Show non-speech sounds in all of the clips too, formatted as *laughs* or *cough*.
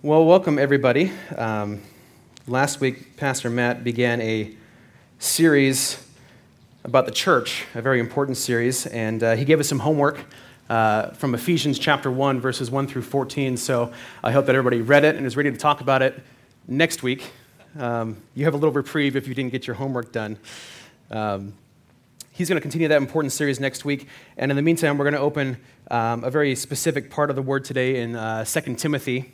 Well, welcome everybody. Um, last week, Pastor Matt began a series about the church, a very important series, and uh, he gave us some homework uh, from Ephesians chapter 1, verses 1 through 14. So I hope that everybody read it and is ready to talk about it next week. Um, you have a little reprieve if you didn't get your homework done. Um, he's going to continue that important series next week. And in the meantime, we're going to open um, a very specific part of the word today in uh, 2 Timothy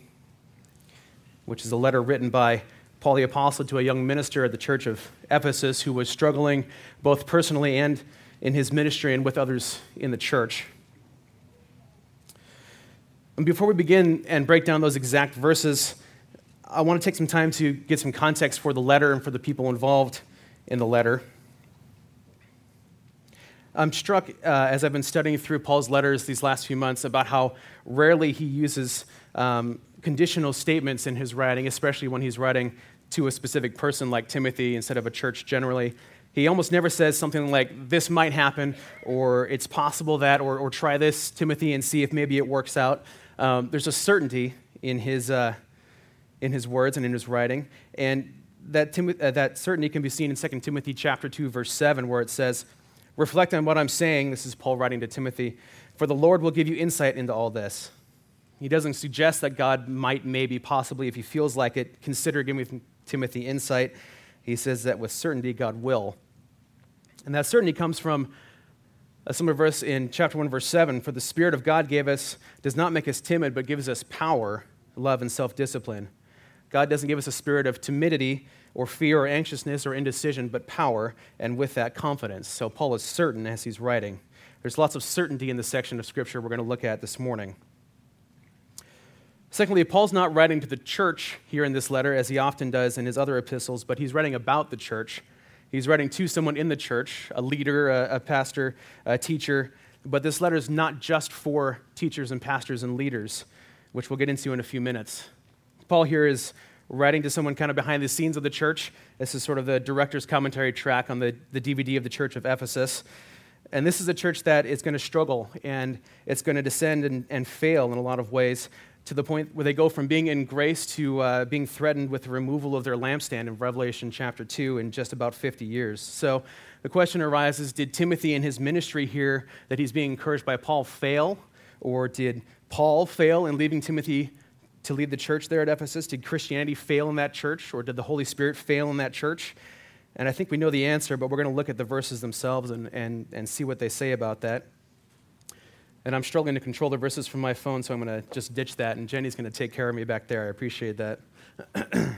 which is a letter written by Paul the Apostle to a young minister at the church of Ephesus who was struggling both personally and in his ministry and with others in the church. And before we begin and break down those exact verses, I want to take some time to get some context for the letter and for the people involved in the letter. I'm struck uh, as I've been studying through Paul's letters these last few months about how rarely he uses um, conditional statements in his writing, especially when he's writing to a specific person like Timothy instead of a church generally. He almost never says something like, this might happen, or it's possible that, or, or try this, Timothy, and see if maybe it works out. Um, there's a certainty in his, uh, in his words and in his writing. And that, Tim- uh, that certainty can be seen in 2 Timothy chapter 2, verse 7, where it says, Reflect on what I'm saying. This is Paul writing to Timothy. For the Lord will give you insight into all this. He doesn't suggest that God might, maybe, possibly, if he feels like it, consider giving Timothy insight. He says that with certainty, God will. And that certainty comes from a similar verse in chapter 1, verse 7 For the Spirit of God gave us, does not make us timid, but gives us power, love, and self discipline. God doesn't give us a spirit of timidity or fear or anxiousness or indecision, but power, and with that, confidence. So Paul is certain as he's writing. There's lots of certainty in the section of Scripture we're going to look at this morning. Secondly, Paul's not writing to the church here in this letter, as he often does in his other epistles, but he's writing about the church. He's writing to someone in the church, a leader, a, a pastor, a teacher. But this letter is not just for teachers and pastors and leaders, which we'll get into in a few minutes. Paul here is writing to someone kind of behind the scenes of the church. This is sort of the director's commentary track on the, the DVD of the church of Ephesus. And this is a church that is going to struggle and it's going to descend and, and fail in a lot of ways to the point where they go from being in grace to uh, being threatened with the removal of their lampstand in Revelation chapter 2 in just about 50 years. So the question arises did Timothy in his ministry here that he's being encouraged by Paul fail? Or did Paul fail in leaving Timothy to lead the church there at Ephesus? Did Christianity fail in that church? Or did the Holy Spirit fail in that church? And I think we know the answer, but we're going to look at the verses themselves and, and, and see what they say about that. And I'm struggling to control the verses from my phone, so I'm going to just ditch that, and Jenny's going to take care of me back there. I appreciate that. *clears throat*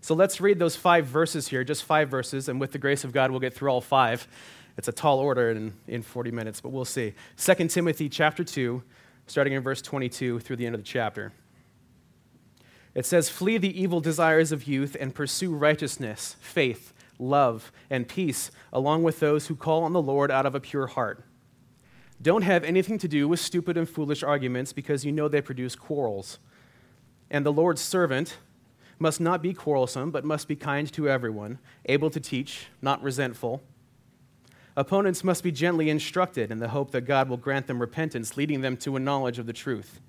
so let's read those five verses here, just five verses, and with the grace of God, we'll get through all five. It's a tall order in, in 40 minutes, but we'll see. 2 Timothy chapter 2, starting in verse 22 through the end of the chapter. It says, Flee the evil desires of youth and pursue righteousness, faith, love, and peace, along with those who call on the Lord out of a pure heart. Don't have anything to do with stupid and foolish arguments because you know they produce quarrels. And the Lord's servant must not be quarrelsome, but must be kind to everyone, able to teach, not resentful. Opponents must be gently instructed in the hope that God will grant them repentance, leading them to a knowledge of the truth,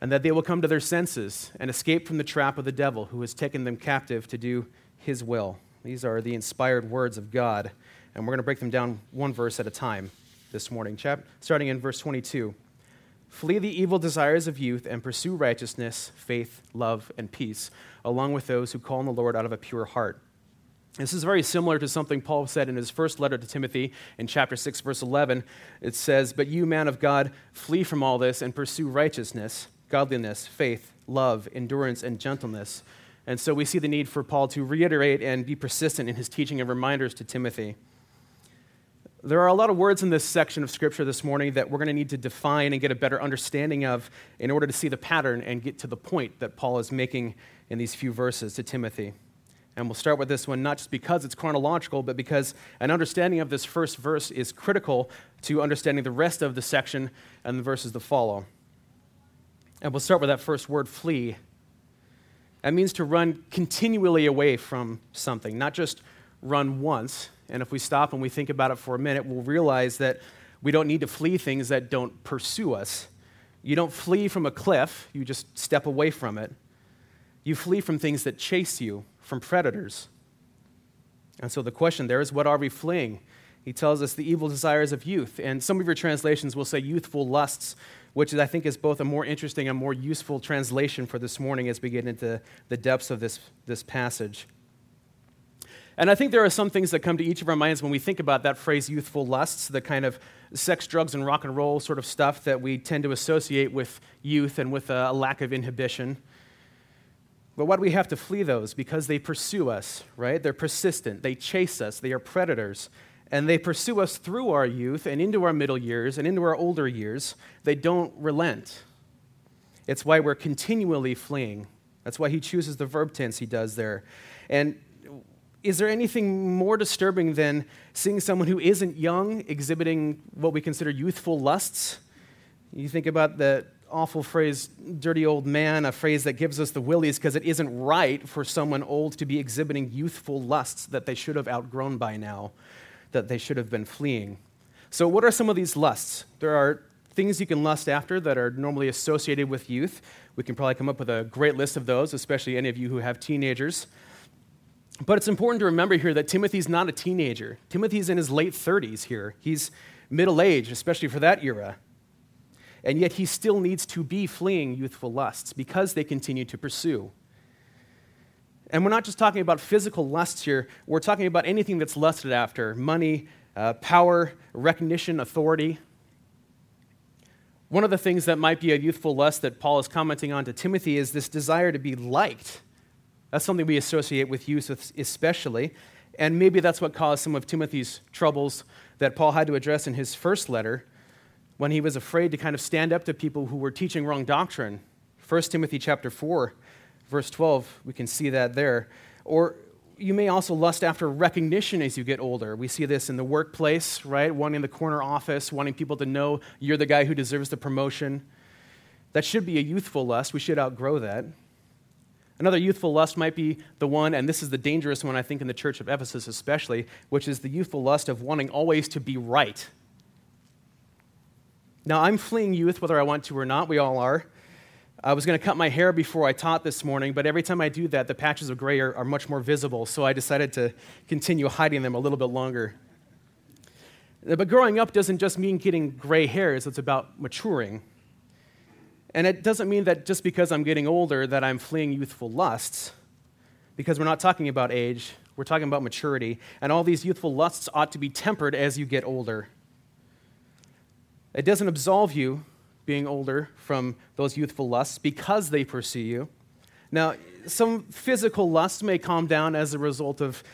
and that they will come to their senses and escape from the trap of the devil who has taken them captive to do his will. These are the inspired words of God, and we're going to break them down one verse at a time this morning, chap- starting in verse 22. Flee the evil desires of youth and pursue righteousness, faith, love, and peace, along with those who call on the Lord out of a pure heart. This is very similar to something Paul said in his first letter to Timothy in chapter 6, verse 11. It says, But you, man of God, flee from all this and pursue righteousness, godliness, faith, love, endurance, and gentleness. And so we see the need for Paul to reiterate and be persistent in his teaching and reminders to Timothy. There are a lot of words in this section of Scripture this morning that we're going to need to define and get a better understanding of in order to see the pattern and get to the point that Paul is making in these few verses to Timothy. And we'll start with this one not just because it's chronological, but because an understanding of this first verse is critical to understanding the rest of the section and the verses that follow. And we'll start with that first word, flee. That means to run continually away from something, not just run once, and if we stop and we think about it for a minute, we'll realize that we don't need to flee things that don't pursue us. You don't flee from a cliff, you just step away from it. You flee from things that chase you, from predators. And so the question there is what are we fleeing? He tells us the evil desires of youth. And some of your translations will say youthful lusts, which I think is both a more interesting and more useful translation for this morning as we get into the depths of this, this passage. And I think there are some things that come to each of our minds when we think about that phrase youthful lusts, the kind of sex, drugs, and rock and roll sort of stuff that we tend to associate with youth and with a lack of inhibition. But why do we have to flee those? Because they pursue us, right? They're persistent, they chase us, they are predators. And they pursue us through our youth and into our middle years and into our older years. They don't relent. It's why we're continually fleeing. That's why he chooses the verb tense he does there. And is there anything more disturbing than seeing someone who isn't young exhibiting what we consider youthful lusts? You think about the awful phrase, dirty old man, a phrase that gives us the willies because it isn't right for someone old to be exhibiting youthful lusts that they should have outgrown by now that they should have been fleeing. So, what are some of these lusts? There are things you can lust after that are normally associated with youth. We can probably come up with a great list of those, especially any of you who have teenagers. But it's important to remember here that Timothy's not a teenager. Timothy's in his late 30s here. He's middle aged, especially for that era. And yet he still needs to be fleeing youthful lusts because they continue to pursue. And we're not just talking about physical lusts here, we're talking about anything that's lusted after money, uh, power, recognition, authority. One of the things that might be a youthful lust that Paul is commenting on to Timothy is this desire to be liked. That's something we associate with youth, especially. And maybe that's what caused some of Timothy's troubles that Paul had to address in his first letter when he was afraid to kind of stand up to people who were teaching wrong doctrine. 1 Timothy chapter 4 verse 12, we can see that there. Or you may also lust after recognition as you get older. We see this in the workplace, right? Wanting the corner office, wanting people to know you're the guy who deserves the promotion. That should be a youthful lust. We should outgrow that. Another youthful lust might be the one, and this is the dangerous one, I think, in the church of Ephesus especially, which is the youthful lust of wanting always to be right. Now, I'm fleeing youth whether I want to or not. We all are. I was going to cut my hair before I taught this morning, but every time I do that, the patches of gray are, are, much more visible, so I decided to continue hiding them a little bit longer. But growing up doesn't just mean getting gray hairs, it's about maturing. And it doesn't mean that just because I'm getting older that I'm fleeing youthful lusts, because we're not talking about age, we're talking about maturity. And all these youthful lusts ought to be tempered as you get older. It doesn't absolve you being older from those youthful lusts because they pursue you. Now, some physical lusts may calm down as a result of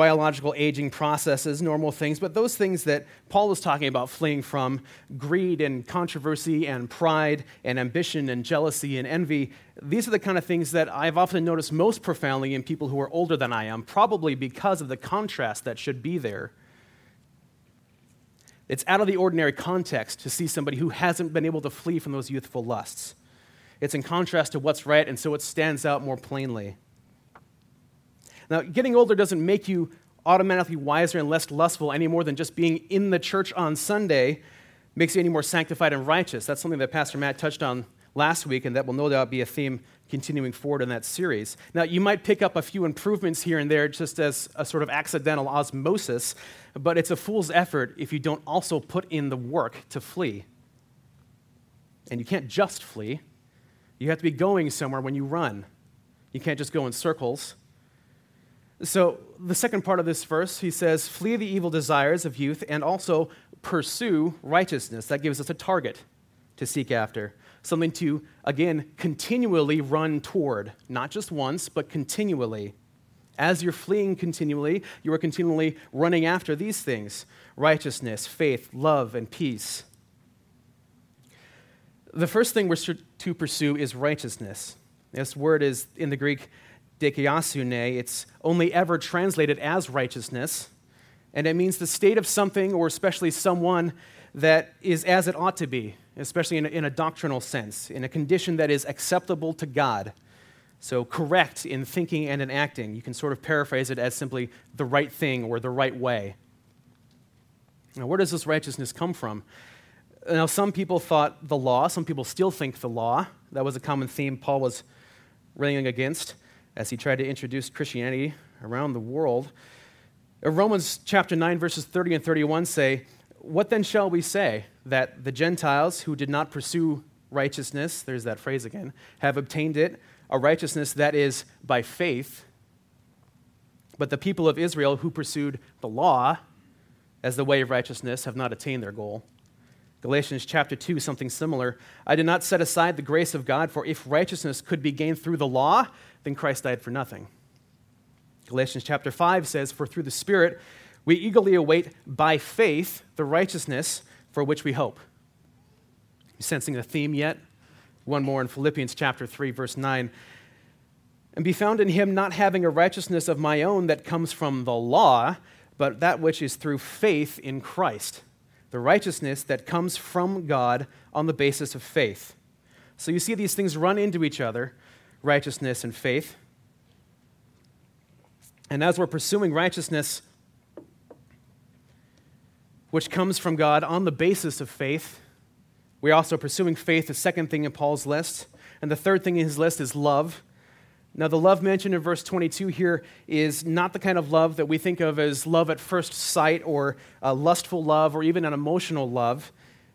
biological aging processes, normal things, but those things that Paul was talking about fleeing from greed and controversy and pride and ambition and jealousy and envy these are the kind of things that I've often noticed most profoundly in people who are older than I am, probably because of the contrast that should be there it's out of the ordinary context to see somebody who hasn't been able to flee from those youthful lusts. It's in contrast to what's right, and so it stands out more plainly. Now, getting older doesn't make you automatically wiser and less lustful any more than just being in the church on Sunday makes you any more sanctified and righteous. That's something that Pastor Matt touched on last week, and that will no doubt be a theme continuing forward in that series. Now, you might pick up a few improvements here and there just as a sort of accidental osmosis, but it's a fool's effort if you don't also put in the work to flee. And you can't just flee, you have to be going somewhere when you run. You can't just go in circles. So, the second part of this verse, he says, Flee the evil desires of youth and also pursue righteousness. That gives us a target to seek after something to, again, continually run toward, not just once, but continually. As you're fleeing continually, you are continually running after these things righteousness, faith, love, and peace. The first thing we're to pursue is righteousness. This word is in the Greek dikaiosune. It's only ever translated as righteousness, and it means the state of something or especially someone that is as it ought to be especially in a, in a doctrinal sense, in a condition that is acceptable to God. So, correct in thinking and in acting. You can sort of paraphrase it as simply the right thing or the right way. Now, where does this righteousness come from? Now, some people thought the law, some people still think the law. That was a common theme Paul was railing against as he tried to introduce Christianity around the world. Uh, Romans chapter 9, verses 30 and 31 say, What then shall we say? That the Gentiles who did not pursue righteousness, there's that phrase again, have obtained it, a righteousness that is by faith. But the people of Israel who pursued the law as the way of righteousness have not attained their goal. Galatians chapter 2, something similar. I did not set aside the grace of God, for if righteousness could be gained through the law, then Christ died for nothing. Galatians chapter 5 says, For through the Spirit we eagerly await by faith the righteousness for which we hope. You sensing a theme yet? One more in Philippians chapter 3, verse 9. And be found in him not having a righteousness of my own that comes from the law, but that which is through faith in Christ the righteousness that comes from God on the basis of faith. So you see these things run into each other righteousness and faith. And as we're pursuing righteousness, which comes from God on the basis of faith, we're also pursuing faith, the second thing in Paul's list. And the third thing in his list is love. Now, the love mentioned in verse 22 here is not the kind of love that we think of as love at first sight or lustful love or even an emotional love.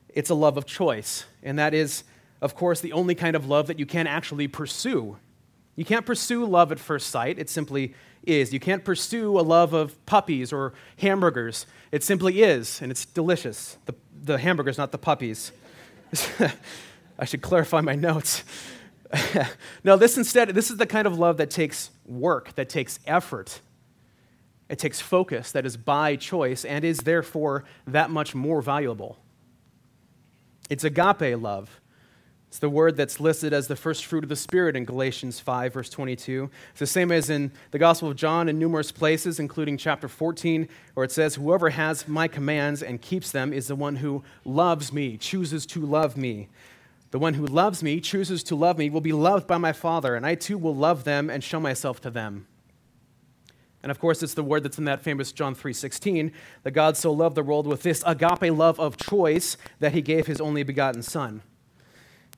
It's a love of choice. And that is, of course, the only kind of love that you can actually pursue. You can't pursue love at first sight, it simply is. You can't pursue a love of puppies or hamburgers. It simply is, and it's delicious. The, the hamburgers, not the puppies. *laughs* I should clarify my notes. *laughs* no, this instead, this is the kind of love that takes work, that takes effort. It takes focus, that is by choice, and is therefore that much more valuable. It's agape love. It's the word that's listed as the first fruit of the Spirit in Galatians 5, verse 22. It's the same as in the Gospel of John in numerous places, including chapter 14, where it says, Whoever has my commands and keeps them is the one who loves me, chooses to love me. The one who loves me, chooses to love me, will be loved by my Father, and I too will love them and show myself to them. And of course, it's the word that's in that famous John 3:16, that God so loved the world with this agape love of choice that he gave his only begotten son.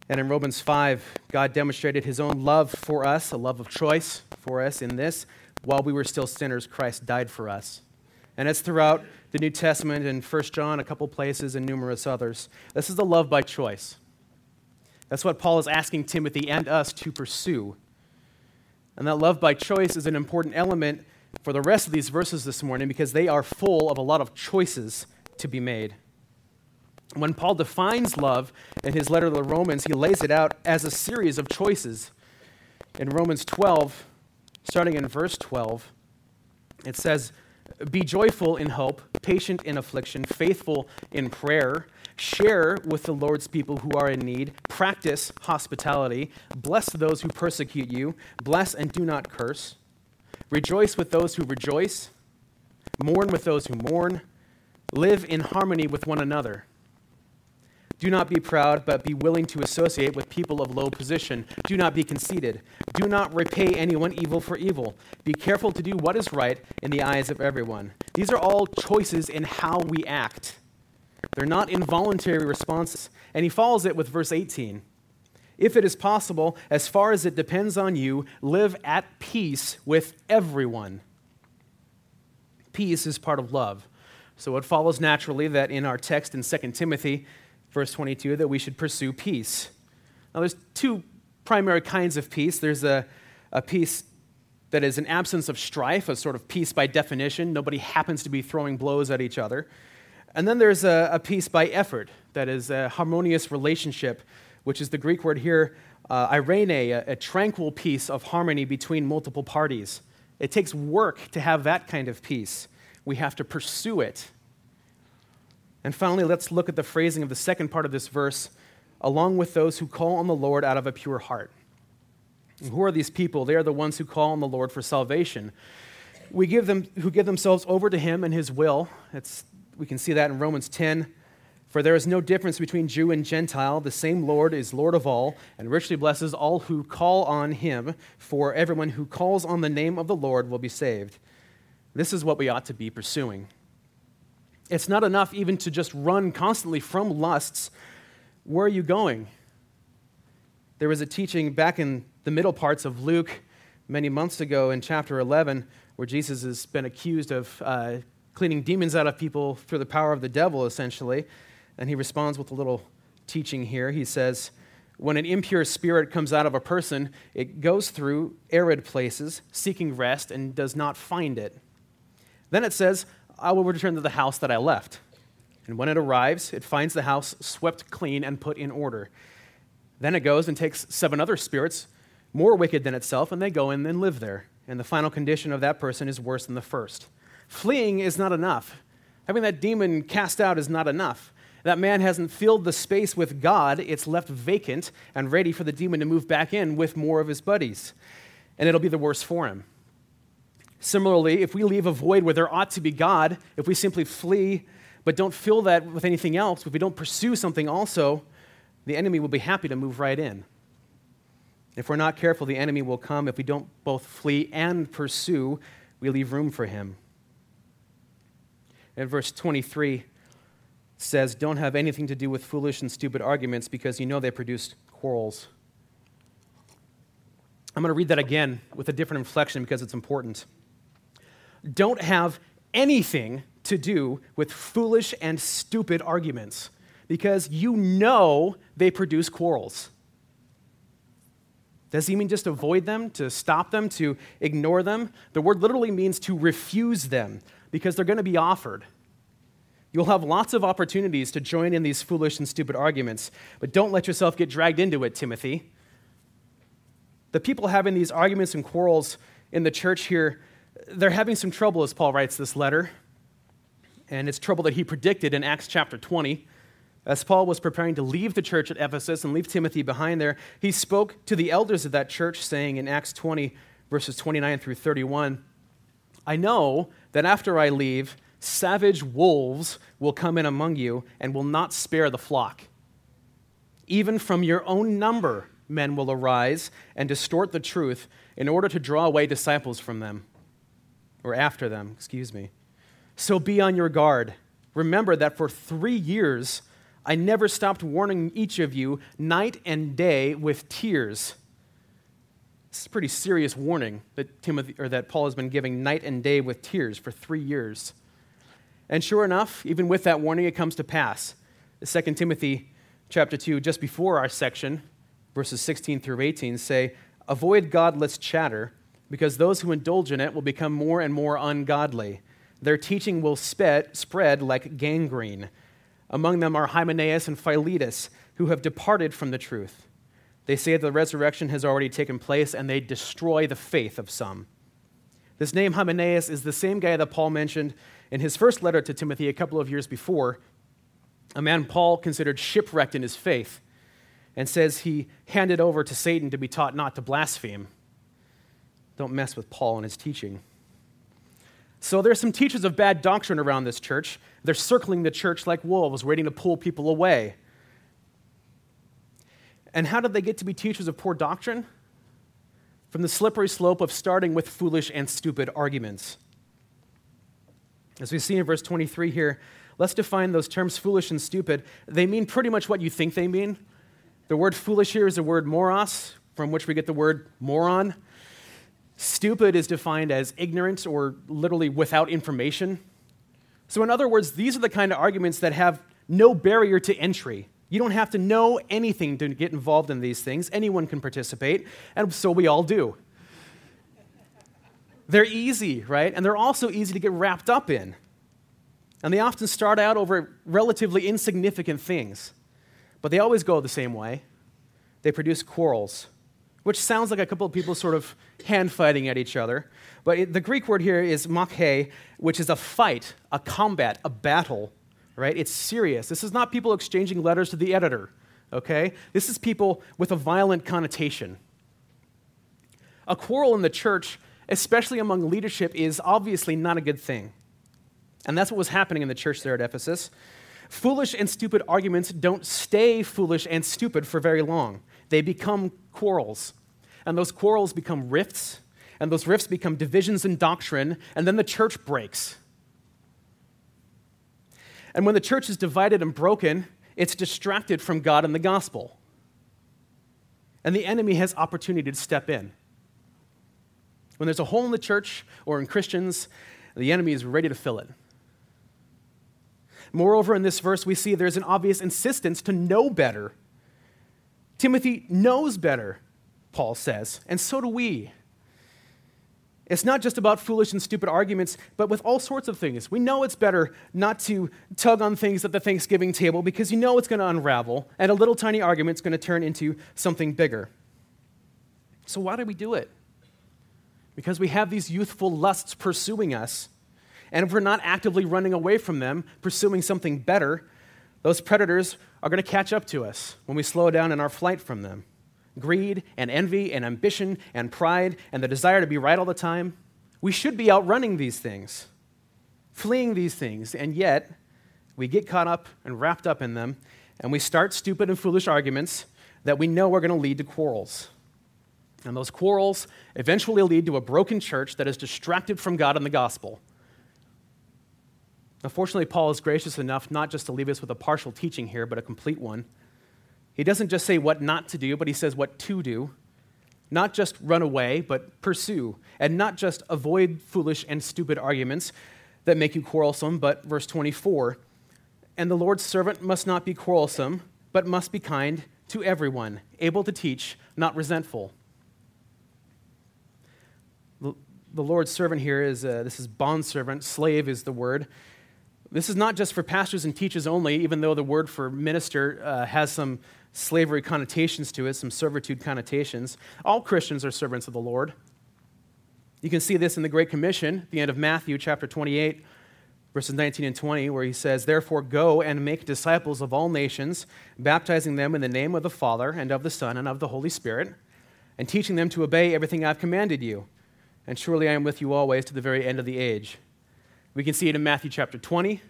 And in Romans 5, God demonstrated his own love for us, a love of choice for us in this, while we were still sinners, Christ died for us. And it's throughout the New Testament in 1 John, a couple places, and numerous others. This is the love by choice. That's what Paul is asking Timothy and us to pursue. And that love by choice is an important element for the rest of these verses this morning because they are full of a lot of choices to be made. When Paul defines love in his letter to the Romans, he lays it out as a series of choices. In Romans 12, starting in verse 12, it says, Be joyful in hope, patient in affliction, faithful in prayer Share with the Lord's people who are in need. Practice hospitality. Bless those who persecute you. Bless and do not curse. Rejoice with those who rejoice. Mourn with those who mourn. Live in harmony with one another. Do not be proud, but be willing to associate with people of low position. Do not be conceited. Do not repay anyone evil for evil. Be careful to do what is right in the eyes of everyone. These are all choices in how we act. They're not involuntary responses. And he follows it with verse 18. If it is possible, as far as it depends on you, live at peace with everyone. Peace is part of love. So it follows naturally that in our text in 2 Timothy, verse 22, that we should pursue peace. Now, there's two primary kinds of peace. There's a, a peace that is an absence of strife, a sort of peace by definition. Nobody happens to be throwing blows at each other. And then there's a, a peace by effort, that is a harmonious relationship, which is the Greek word here, uh, irene, a, a tranquil peace of harmony between multiple parties. It takes work to have that kind of peace. We have to pursue it. And finally, let's look at the phrasing of the second part of this verse along with those who call on the Lord out of a pure heart. And who are these people? They are the ones who call on the Lord for salvation. We give them who give themselves over to him and his will. It's we can see that in Romans 10. For there is no difference between Jew and Gentile. The same Lord is Lord of all, and richly blesses all who call on him. For everyone who calls on the name of the Lord will be saved. This is what we ought to be pursuing. It's not enough even to just run constantly from lusts. Where are you going? There was a teaching back in the middle parts of Luke many months ago in chapter 11, where Jesus has been accused of uh, cleaning demons out of people through the power of the devil, essentially. And he responds with a little teaching here. He says, When an impure spirit comes out of a person, it goes through arid places, seeking rest, and does not find it. Then it says, I will return to the house that I left. And when it arrives, it finds the house swept clean and put in order. Then it goes and takes seven other spirits, more wicked than itself, and they go in and live there. And the final condition of that person is worse than the first. Fleeing is not enough. Having that demon cast out is not enough. That man hasn't filled the space with God, it's left vacant and ready for the demon to move back in with more of his buddies. And it'll be the worse for him. Similarly, if we leave a void where there ought to be God, if we simply flee but don't fill that with anything else, if we don't pursue something also, the enemy will be happy to move right in. If we're not careful, the enemy will come. If we don't both flee and pursue, we leave room for him. And verse 23 says, Don't have anything to do with foolish and stupid arguments because you know they produce quarrels. I'm going to read that again with a different inflection because it's important. Don't have anything to do with foolish and stupid arguments because you know they produce quarrels. Does he mean just avoid them, to stop them, to ignore them? The word literally means to refuse them because they're going to be offered. You'll have lots of opportunities to join in these foolish and stupid arguments, but don't let yourself get dragged into it, Timothy. The people having these arguments and quarrels in the church here, they're having some trouble as Paul writes this letter and it's trouble that he predicted in Acts chapter 20. As Paul was preparing to leave the church at Ephesus and leave Timothy behind there, he spoke to the elders of that church, saying in Acts 20, verses 29 through 31, I know that after I leave, savage wolves will come in among you and will not spare the flock. Even from your own number, men will arise and distort the truth in order to draw away disciples from them, or after them, excuse me. So be on your guard. Remember that for three years I never stopped warning each of you night and day with tears. It's a pretty serious warning that Timothy or that Paul has been giving night and day with tears for three years. And sure enough, even with that warning, it comes to pass. 2 Timothy chapter 2, just before our section, verses 16 through 18, say, Avoid godless chatter, because those who indulge in it will become more and more ungodly their teaching will sped, spread like gangrene. Among them are Hymenaeus and Philetus, who have departed from the truth. They say the resurrection has already taken place, and they destroy the faith of some. This name, Hymenaeus, is the same guy that Paul mentioned in his first letter to Timothy a couple of years before, a man Paul considered shipwrecked in his faith, and says he handed over to Satan to be taught not to blaspheme. Don't mess with Paul and his teaching. So there's some teachers of bad doctrine around this church. They're circling the church like wolves, waiting to pull people away. And how did they get to be teachers of poor doctrine? From the slippery slope of starting with foolish and stupid arguments. As we see in verse 23 here, let's define those terms foolish and stupid. They mean pretty much what you think they mean. The word foolish here is the word moros, from which we get the word moron. Stupid is defined as ignorant or literally without information. So, in other words, these are the kind of arguments that have no barrier to entry. You don't have to know anything to get involved in these things. Anyone can participate, and so we all do. They're easy, right? And they're also easy to get wrapped up in. And they often start out over relatively insignificant things, but they always go the same way. They produce quarrels which sounds like a couple of people sort of hand fighting at each other. But it, the Greek word here is makhe, which is a fight, a combat, a battle, right? It's serious. This is not people exchanging letters to the editor, okay? This is people with a violent connotation. A quarrel in the church, especially among leadership, is obviously not a good thing. And that's what was happening in the church there at Ephesus. Foolish and stupid arguments don't stay foolish and stupid for very long. They become quarrels. And those quarrels become rifts, and those rifts become divisions in doctrine, and then the church breaks. And when the church is divided and broken, it's distracted from God and the gospel. And the enemy has opportunity to step in. When there's a hole in the church or in Christians, the enemy is ready to fill it. Moreover, in this verse, we see there's an obvious insistence to know better. Timothy knows better, Paul says, and so do we. It's not just about foolish and stupid arguments, but with all sorts of things. We know it's better not to tug on things at the Thanksgiving table because you know it's going to unravel, and a little tiny argument is going to turn into something bigger. So, why do we do it? Because we have these youthful lusts pursuing us. And if we're not actively running away from them, pursuing something better, those predators are going to catch up to us when we slow down in our flight from them greed and envy and ambition and pride and the desire to be right all the time. We should be outrunning these things, fleeing these things, and yet we get caught up and wrapped up in them, and we start stupid and foolish arguments that we know are going to lead to quarrels. And those quarrels eventually lead to a broken church that is distracted from God and the gospel. Unfortunately, Paul is gracious enough not just to leave us with a partial teaching here, but a complete one. He doesn't just say what not to do, but he says what to do. Not just run away, but pursue. And not just avoid foolish and stupid arguments that make you quarrelsome, but verse 24 And the Lord's servant must not be quarrelsome, but must be kind to everyone, able to teach, not resentful. The Lord's servant here is uh, this is bond servant, slave is the word. This is not just for pastors and teachers only, even though the word for minister uh, has some slavery connotations to it, some servitude connotations. All Christians are servants of the Lord. You can see this in the Great Commission, the end of Matthew chapter 28, verses 19 and 20, where he says, Therefore go and make disciples of all nations, baptizing them in the name of the Father, and of the Son, and of the Holy Spirit, and teaching them to obey everything I've commanded you. And surely I am with you always to the very end of the age. We can see it in Matthew chapter 20,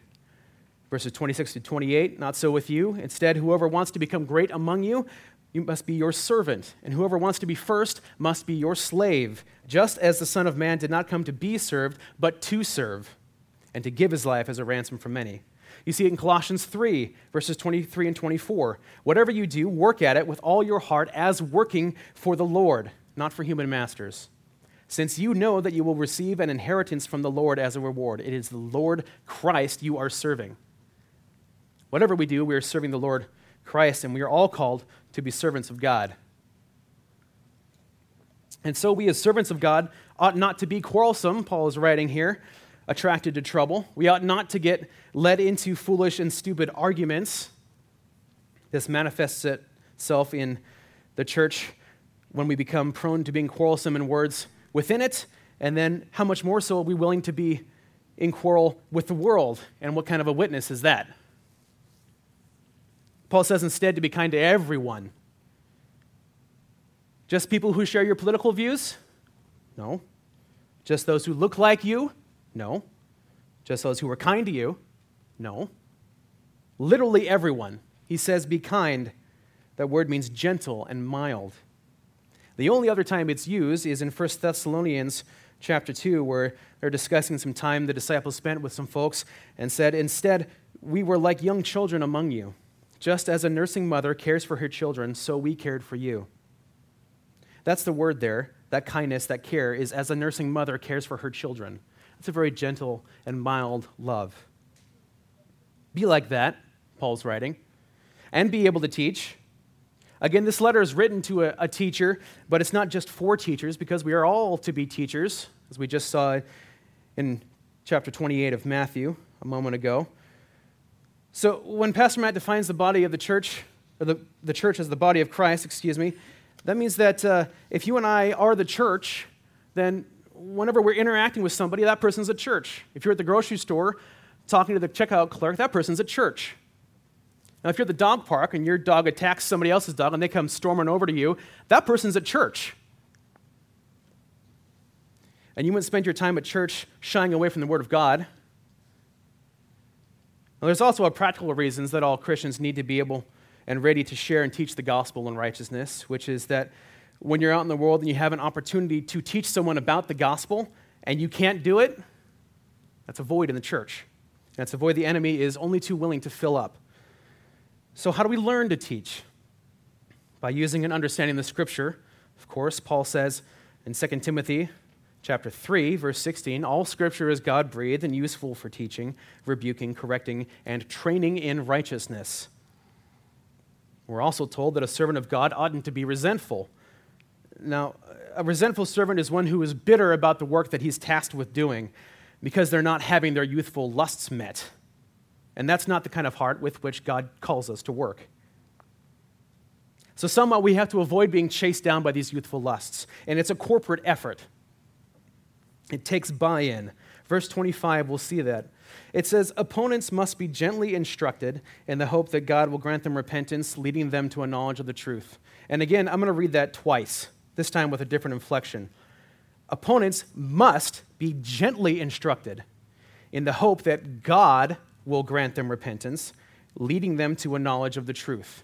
Verses 26 to 28, not so with you. Instead, whoever wants to become great among you, you must be your servant, and whoever wants to be first must be your slave, just as the Son of Man did not come to be served, but to serve, and to give his life as a ransom for many. You see it in Colossians 3, verses 23 and 24. Whatever you do, work at it with all your heart as working for the Lord, not for human masters. Since you know that you will receive an inheritance from the Lord as a reward, it is the Lord Christ you are serving. Whatever we do, we are serving the Lord Christ, and we are all called to be servants of God. And so, we as servants of God ought not to be quarrelsome, Paul is writing here, attracted to trouble. We ought not to get led into foolish and stupid arguments. This manifests itself in the church when we become prone to being quarrelsome in words within it, and then how much more so are we willing to be in quarrel with the world? And what kind of a witness is that? Paul says instead to be kind to everyone. Just people who share your political views? No. Just those who look like you? No. Just those who are kind to you? No. Literally everyone. He says, be kind. That word means gentle and mild. The only other time it's used is in 1 Thessalonians chapter 2, where they're discussing some time the disciples spent with some folks and said, Instead, we were like young children among you just as a nursing mother cares for her children, so we cared for you. That's the word there. That kindness, that care, is as a nursing mother cares for her children. It's a very gentle and mild love. Be like that, Paul's writing, and be able to teach. Again, this letter is written to a, a, teacher, but it's not just for teachers because we are all to be teachers, as we just saw in chapter 28 of Matthew a moment ago. So when Pastor Matt defines the body of the church, or the, the church as the body of Christ, excuse me, that means that uh, if you and I are the church, then whenever we're interacting with somebody, that person's a church. If you're at the grocery store talking to the checkout clerk, that person's a church. Now, if you're at the dog park and your dog attacks somebody else's dog and they come storming over to you, that person's at church. And you wouldn't spend your time at church shying away from the Word of God. Now, there's also practical reasons that all Christians need to be able and ready to share and teach the gospel and righteousness, which is that when you're out in the world and you have an opportunity to teach someone about the gospel and you can't do it, that's a void in the church. That's a void the enemy is only too willing to fill up. So, how do we learn to teach? by using and understanding the scripture. Of course, Paul says in 2 Timothy chapter 3 verse 16, all scripture is God-breathed and useful for teaching, rebuking, correcting, and training in righteousness. We're also told that a servant of God oughtn't to be resentful. Now, a resentful servant is one who is bitter about the work that he's tasked with doing because they're not having their youthful lusts met. And that's not the kind of heart with which God calls us to work. So, somehow we have to avoid being chased down by these youthful lusts. And it's a corporate effort, it takes buy in. Verse 25, we'll see that. It says, Opponents must be gently instructed in the hope that God will grant them repentance, leading them to a knowledge of the truth. And again, I'm going to read that twice, this time with a different inflection. Opponents must be gently instructed in the hope that God will grant them repentance, leading them to a knowledge of the truth.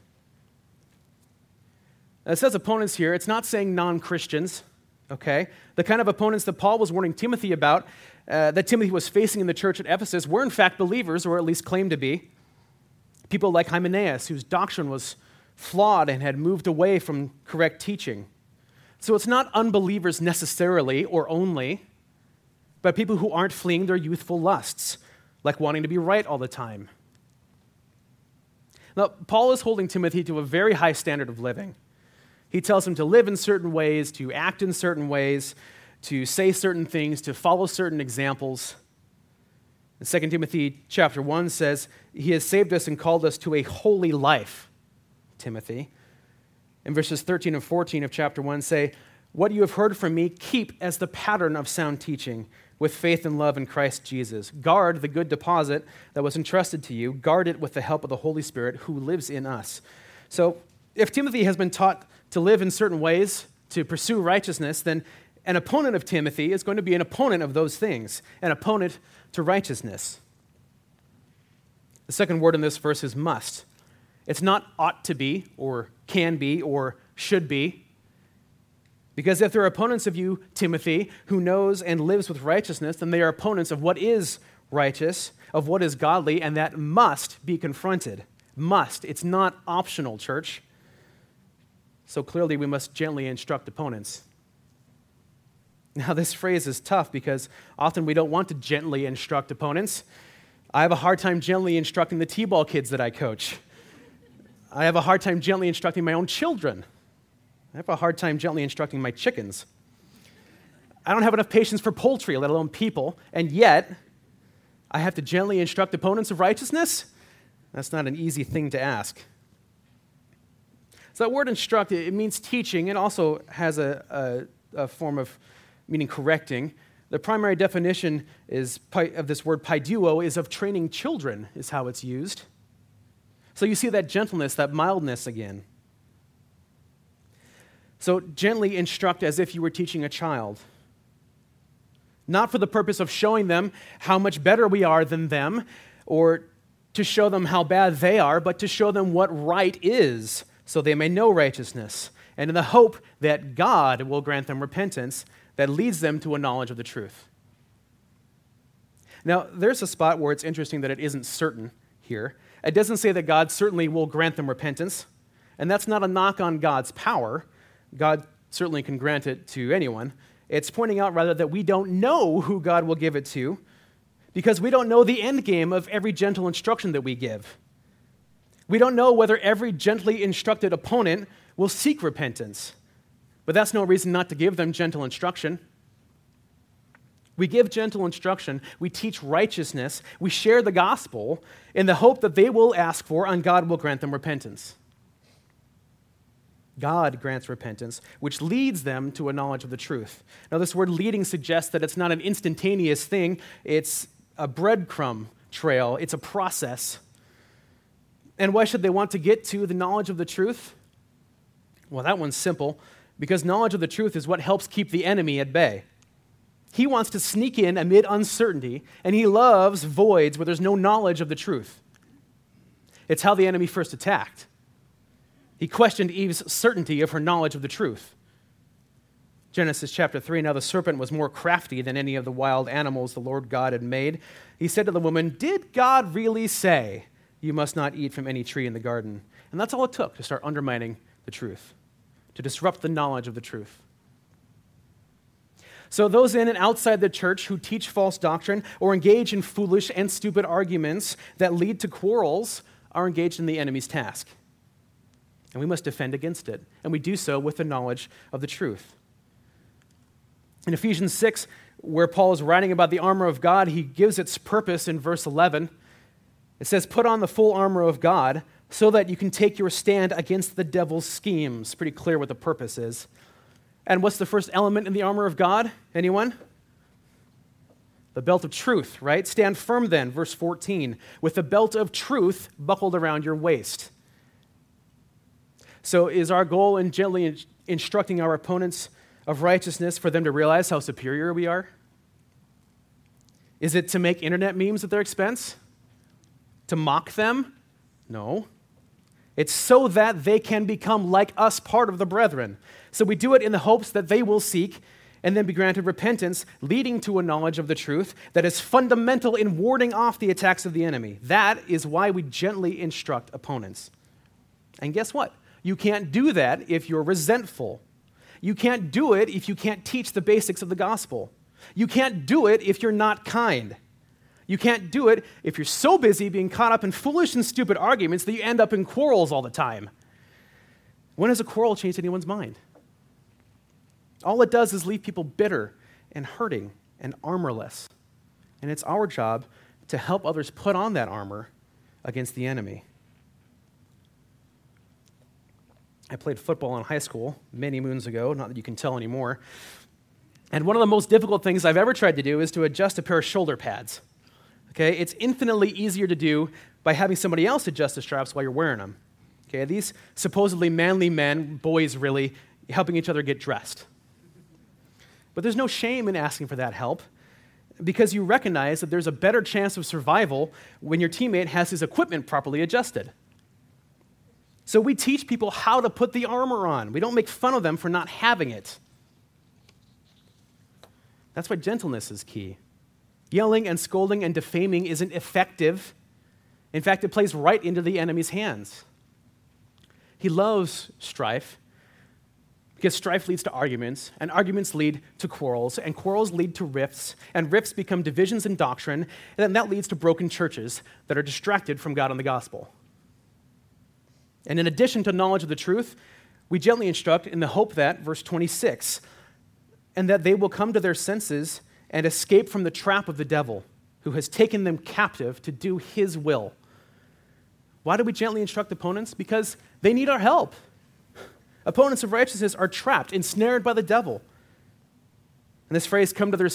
It says opponents here, it's not saying non Christians, okay? The kind of opponents that Paul was warning Timothy about, uh, that Timothy was facing in the church at Ephesus, were in fact believers, or at least claimed to be. People like Hymenaeus, whose doctrine was flawed and had moved away from correct teaching. So it's not unbelievers necessarily or only, but people who aren't fleeing their youthful lusts, like wanting to be right all the time. Now, Paul is holding Timothy to a very high standard of living. He tells him to live in certain ways, to act in certain ways, to say certain things, to follow certain examples. 2 Timothy chapter 1 says, He has saved us and called us to a holy life, Timothy. In verses 13 and 14 of chapter 1 say, What you have heard from me, keep as the pattern of sound teaching with faith and love in Christ Jesus. Guard the good deposit that was entrusted to you. Guard it with the help of the Holy Spirit who lives in us. So, if Timothy has been taught to live in certain ways, to pursue righteousness, then an opponent of Timothy is going to be an opponent of those things, an opponent to righteousness. The second word in this verse is must. It's not ought to be, or can be, or should be. Because if they're opponents of you, Timothy, who knows and lives with righteousness, then they are opponents of what is righteous, of what is godly, and that must be confronted. Must. It's not optional, church. So clearly, we must gently instruct opponents. Now, this phrase is tough because often we don't want to gently instruct opponents. I have a hard time gently instructing the T ball kids that I coach. I have a hard time gently instructing my own children. I have a hard time gently instructing my chickens. I don't have enough patience for poultry, let alone people, and yet I have to gently instruct opponents of righteousness? That's not an easy thing to ask. So that word instruct, it means teaching It also has a, a, a form of meaning correcting. The primary definition is, of this word paideuo is of training children, is how it's used. So you see that gentleness, that mildness again. So gently instruct as if you were teaching a child. Not for the purpose of showing them how much better we are than them or to show them how bad they are, but to show them what right is so they may know righteousness, and in the hope that God will grant them repentance that leads them to a knowledge of the truth. Now, there's a spot where it's interesting that it isn't certain here. It doesn't say that God certainly will grant them repentance, and that's not a knock on God's power. God certainly can grant it to anyone. It's pointing out rather that we don't know who God will give it to because we don't know the end game of every gentle instruction that we give. We don't know whether every gently instructed opponent will seek repentance, but that's no reason not to give them gentle instruction. We give gentle instruction, we teach righteousness, we share the gospel in the hope that they will ask for and God will grant them repentance. God grants repentance, which leads them to a knowledge of the truth. Now, this word leading suggests that it's not an instantaneous thing, it's a breadcrumb trail, it's a process. And why should they want to get to the knowledge of the truth? Well, that one's simple because knowledge of the truth is what helps keep the enemy at bay. He wants to sneak in amid uncertainty, and he loves voids where there's no knowledge of the truth. It's how the enemy first attacked. He questioned Eve's certainty of her knowledge of the truth. Genesis chapter 3 Now the serpent was more crafty than any of the wild animals the Lord God had made. He said to the woman, Did God really say, You must not eat from any tree in the garden? And that's all it took to start undermining the truth, to disrupt the knowledge of the truth. So, those in and outside the church who teach false doctrine or engage in foolish and stupid arguments that lead to quarrels are engaged in the enemy's task. And we must defend against it. And we do so with the knowledge of the truth. In Ephesians 6, where Paul is writing about the armor of God, he gives its purpose in verse 11. It says, Put on the full armor of God so that you can take your stand against the devil's schemes. Pretty clear what the purpose is. And what's the first element in the armor of God? Anyone? The belt of truth, right? Stand firm then, verse 14, with the belt of truth buckled around your waist. So, is our goal in gently instructing our opponents of righteousness for them to realize how superior we are? Is it to make internet memes at their expense? To mock them? No. It's so that they can become like us, part of the brethren. So we do it in the hopes that they will seek and then be granted repentance, leading to a knowledge of the truth that is fundamental in warding off the attacks of the enemy. That is why we gently instruct opponents. And guess what? You can't do that if you're resentful. You can't do it if you can't teach the basics of the gospel. You can't do it if you're not kind. You can't do it if you're so busy being caught up in foolish and stupid arguments that you end up in quarrels all the time. When has a quarrel changed anyone's mind? All it does is leave people bitter and hurting and armorless. And it's our job to help others put on that armor against the enemy. I played football in high school many moons ago, not that you can tell anymore. And one of the most difficult things I've ever tried to do is to adjust a pair of shoulder pads. Okay, it's infinitely easier to do by having somebody else adjust the straps while you're wearing them. Okay, these supposedly manly men, boys really, helping each other get dressed. But there's no shame in asking for that help because you recognize that there's a better chance of survival when your teammate has his equipment properly adjusted. So we teach people how to put the armor on. We don't make fun of them for not having it. That's why gentleness is key. Yelling and scolding and defaming isn't effective. In fact, it plays right into the enemy's hands. He loves strife because strife leads to arguments, and arguments lead to quarrels, and quarrels lead to rifts, and rifts become divisions in doctrine, and then that leads to broken churches that are distracted from God and the gospel. And in addition to knowledge of the truth, we gently instruct in the hope that, verse 26, and that they will come to their senses and escape from the trap of the devil, who has taken them captive to do his will. Why do we gently instruct opponents? Because they need our help. Opponents of righteousness are trapped, ensnared by the devil. And this phrase, come to their,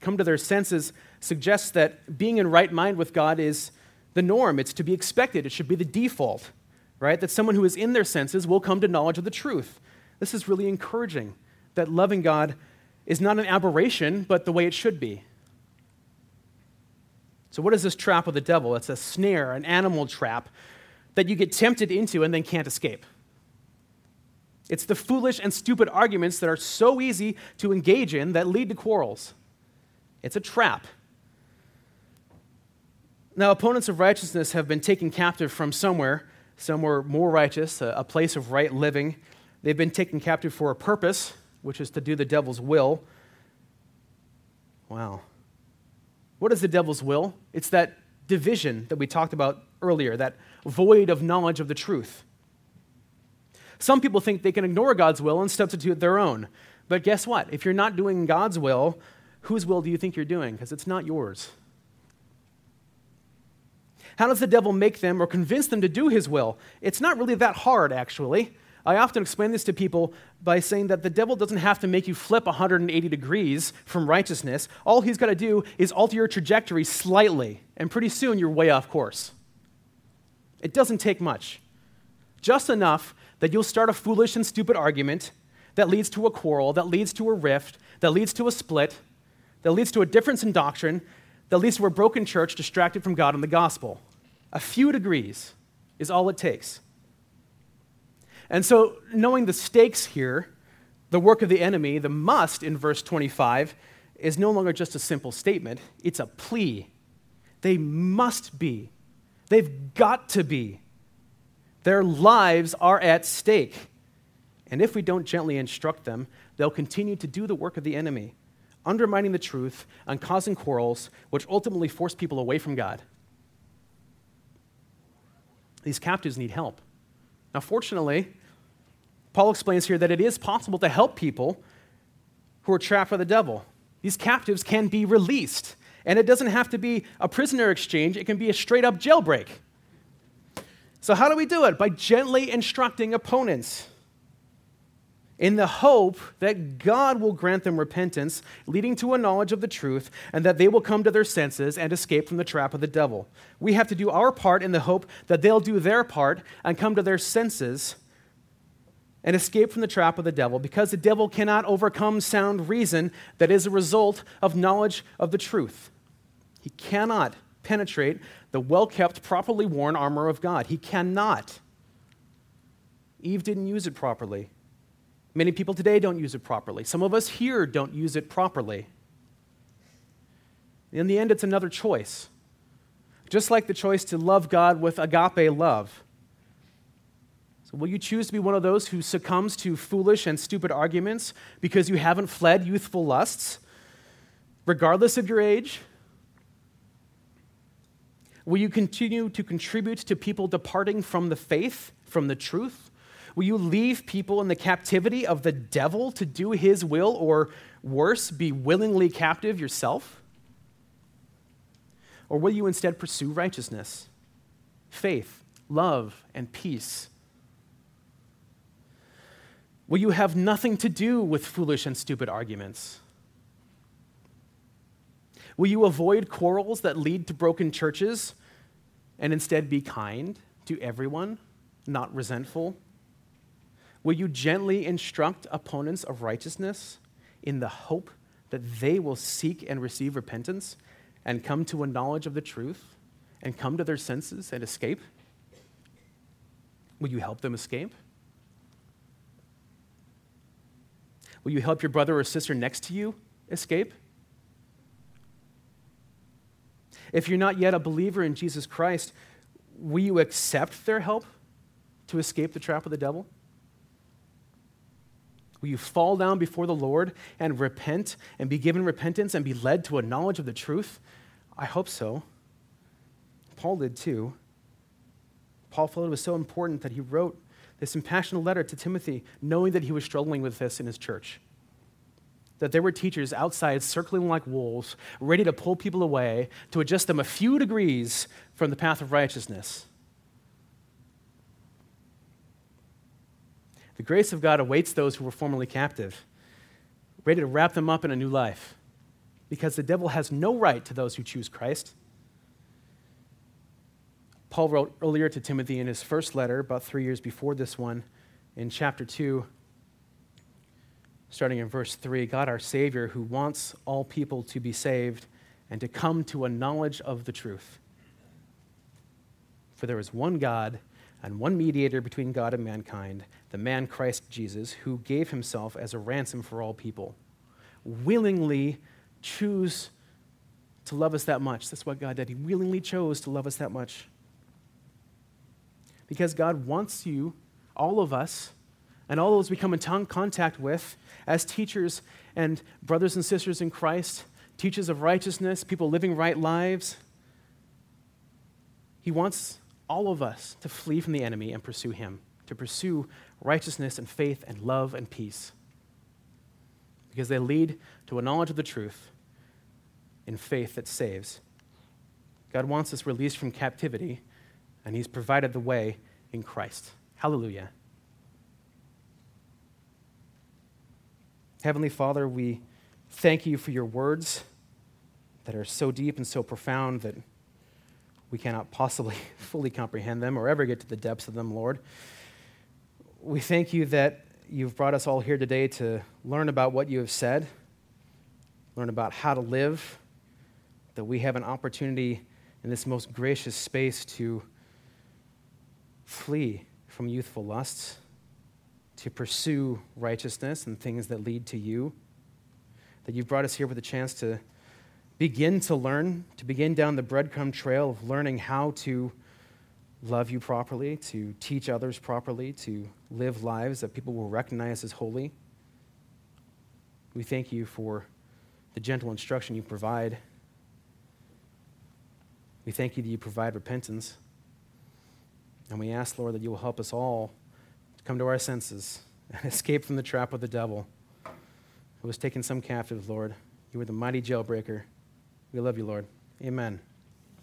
come to their senses, suggests that being in right mind with God is the norm. It's to be expected, it should be the default right? That someone who is in their senses will come to knowledge of the truth. This is really encouraging that loving God is not an aberration, but the way it should be. So, what is this trap of the devil? It's a snare, an animal trap that you get tempted into and then can't escape. It's the foolish and stupid arguments that are so easy to engage in that lead to quarrels. It's a trap. Now, opponents of righteousness have been taken captive from somewhere some were more righteous, a, a place of right living. They've been taken captive for a purpose, which is to do the devil's will. Wow. What is the devil's will? It's that division that we talked about earlier, that void of knowledge of the truth. Some people think they can ignore God's will and substitute their own. But guess what? If you're not doing God's will, whose will do you think you're doing? Because it's not yours. How does the devil make them or convince them to do his will? It's not really that hard, actually. I often explain this to people by saying that the devil doesn't have to make you flip 180 degrees from righteousness. All he's got to do is alter your trajectory slightly, and pretty soon you're way off course. It doesn't take much. Just enough that you'll start a foolish and stupid argument that leads to a quarrel, that leads to a rift, that leads to a split, that leads to a difference in doctrine, that leads to a broken church distracted from God and the gospel. A few degrees is all it takes. And so, knowing the stakes here, the work of the enemy, the must in verse 25, is no longer just a simple statement, it's a plea. They must be. They've got to be. Their lives are at stake. And if we don't gently instruct them, they'll continue to do the work of the enemy, undermining the truth and causing quarrels, which ultimately force people away from God. These captives need help. Now, fortunately, Paul explains here that it is possible to help people who are trapped by the devil. These captives can be released, and it doesn't have to be a prisoner exchange, it can be a straight up jailbreak. So, how do we do it? By gently instructing opponents in the hope that God will grant them repentance, leading to a knowledge of the truth, and that they will come to their senses and escape from the trap of the devil. We have to do our part in the hope that they'll do their part and come to their senses and escape from the trap of the devil, because the devil cannot overcome sound reason that is a result of knowledge of the truth. He cannot penetrate the well kept, properly worn armor of God. He cannot. Eve didn't use it properly. Many people today don't use it properly. Some of us here don't use it properly. In the end, it's another choice. Just like the choice to love God with agape love. So, will you choose to be one of those who succumbs to foolish and stupid arguments because you haven't fled youthful lusts, regardless of your age? Will you continue to contribute to people departing from the faith, from the truth? Will you leave people in the captivity of the devil to do his will, or worse, be willingly captive yourself? Or will you instead pursue righteousness, faith, love, and peace? Will you have nothing to do with foolish and stupid arguments? Will you avoid quarrels that lead to broken churches and instead be kind to everyone, not resentful? Will you gently instruct opponents of righteousness in the hope that they will seek and receive repentance and come to a knowledge of the truth and come to their senses and escape? Will you help them escape? Will you help your brother or sister next to you escape? If you're not yet a believer in Jesus Christ, will you accept their help to escape the trap of the devil? Will you fall down before the Lord and repent and be given repentance and be led to a knowledge of the truth? I hope so. Paul did too. Paul felt it was so important that he wrote this impassioned letter to Timothy, knowing that he was struggling with this in his church. That there were teachers outside circling like wolves, ready to pull people away, to adjust them a few degrees from the path of righteousness. The grace of God awaits those who were formerly captive, ready to wrap them up in a new life, because the devil has no right to those who choose Christ. Paul wrote earlier to Timothy in his first letter, about three years before this one, in chapter 2, starting in verse 3 God, our Savior, who wants all people to be saved and to come to a knowledge of the truth. For there is one God and one mediator between God and mankind, the man Christ Jesus, who gave himself as a ransom for all people, willingly choose to love us that much. That's what God did. He willingly chose to love us that much. Because God wants you, all of us, and all those we come in contact with as teachers and brothers and sisters in Christ, teachers of righteousness, people living right lives. He wants all of us to flee from the enemy and pursue him, to pursue righteousness and faith and love and peace. Because they lead to a knowledge of the truth in faith that saves. God wants us released from captivity, and He's provided the way in Christ. Hallelujah. Heavenly Father, we thank you for your words that are so deep and so profound that we cannot possibly *laughs* fully comprehend them or ever get to the depths of them, Lord. We thank you that you've brought us all here today to learn about what you have said, learn about how to live, that we have an opportunity in this most gracious space to flee from youthful lusts, to pursue righteousness and things that lead to you, that you've brought us here with a chance to begin to learn, to begin down the breadcrumb trail of learning how to love you properly, to teach others properly, to live lives that people will recognize as holy. We thank you for the gentle instruction you provide. We thank you that you provide repentance. And we ask, Lord, that you will help us all to come to our senses and *laughs* escape from the trap of the devil who has taken some captive, Lord. You are the mighty jailbreaker. We love you, Lord. Amen.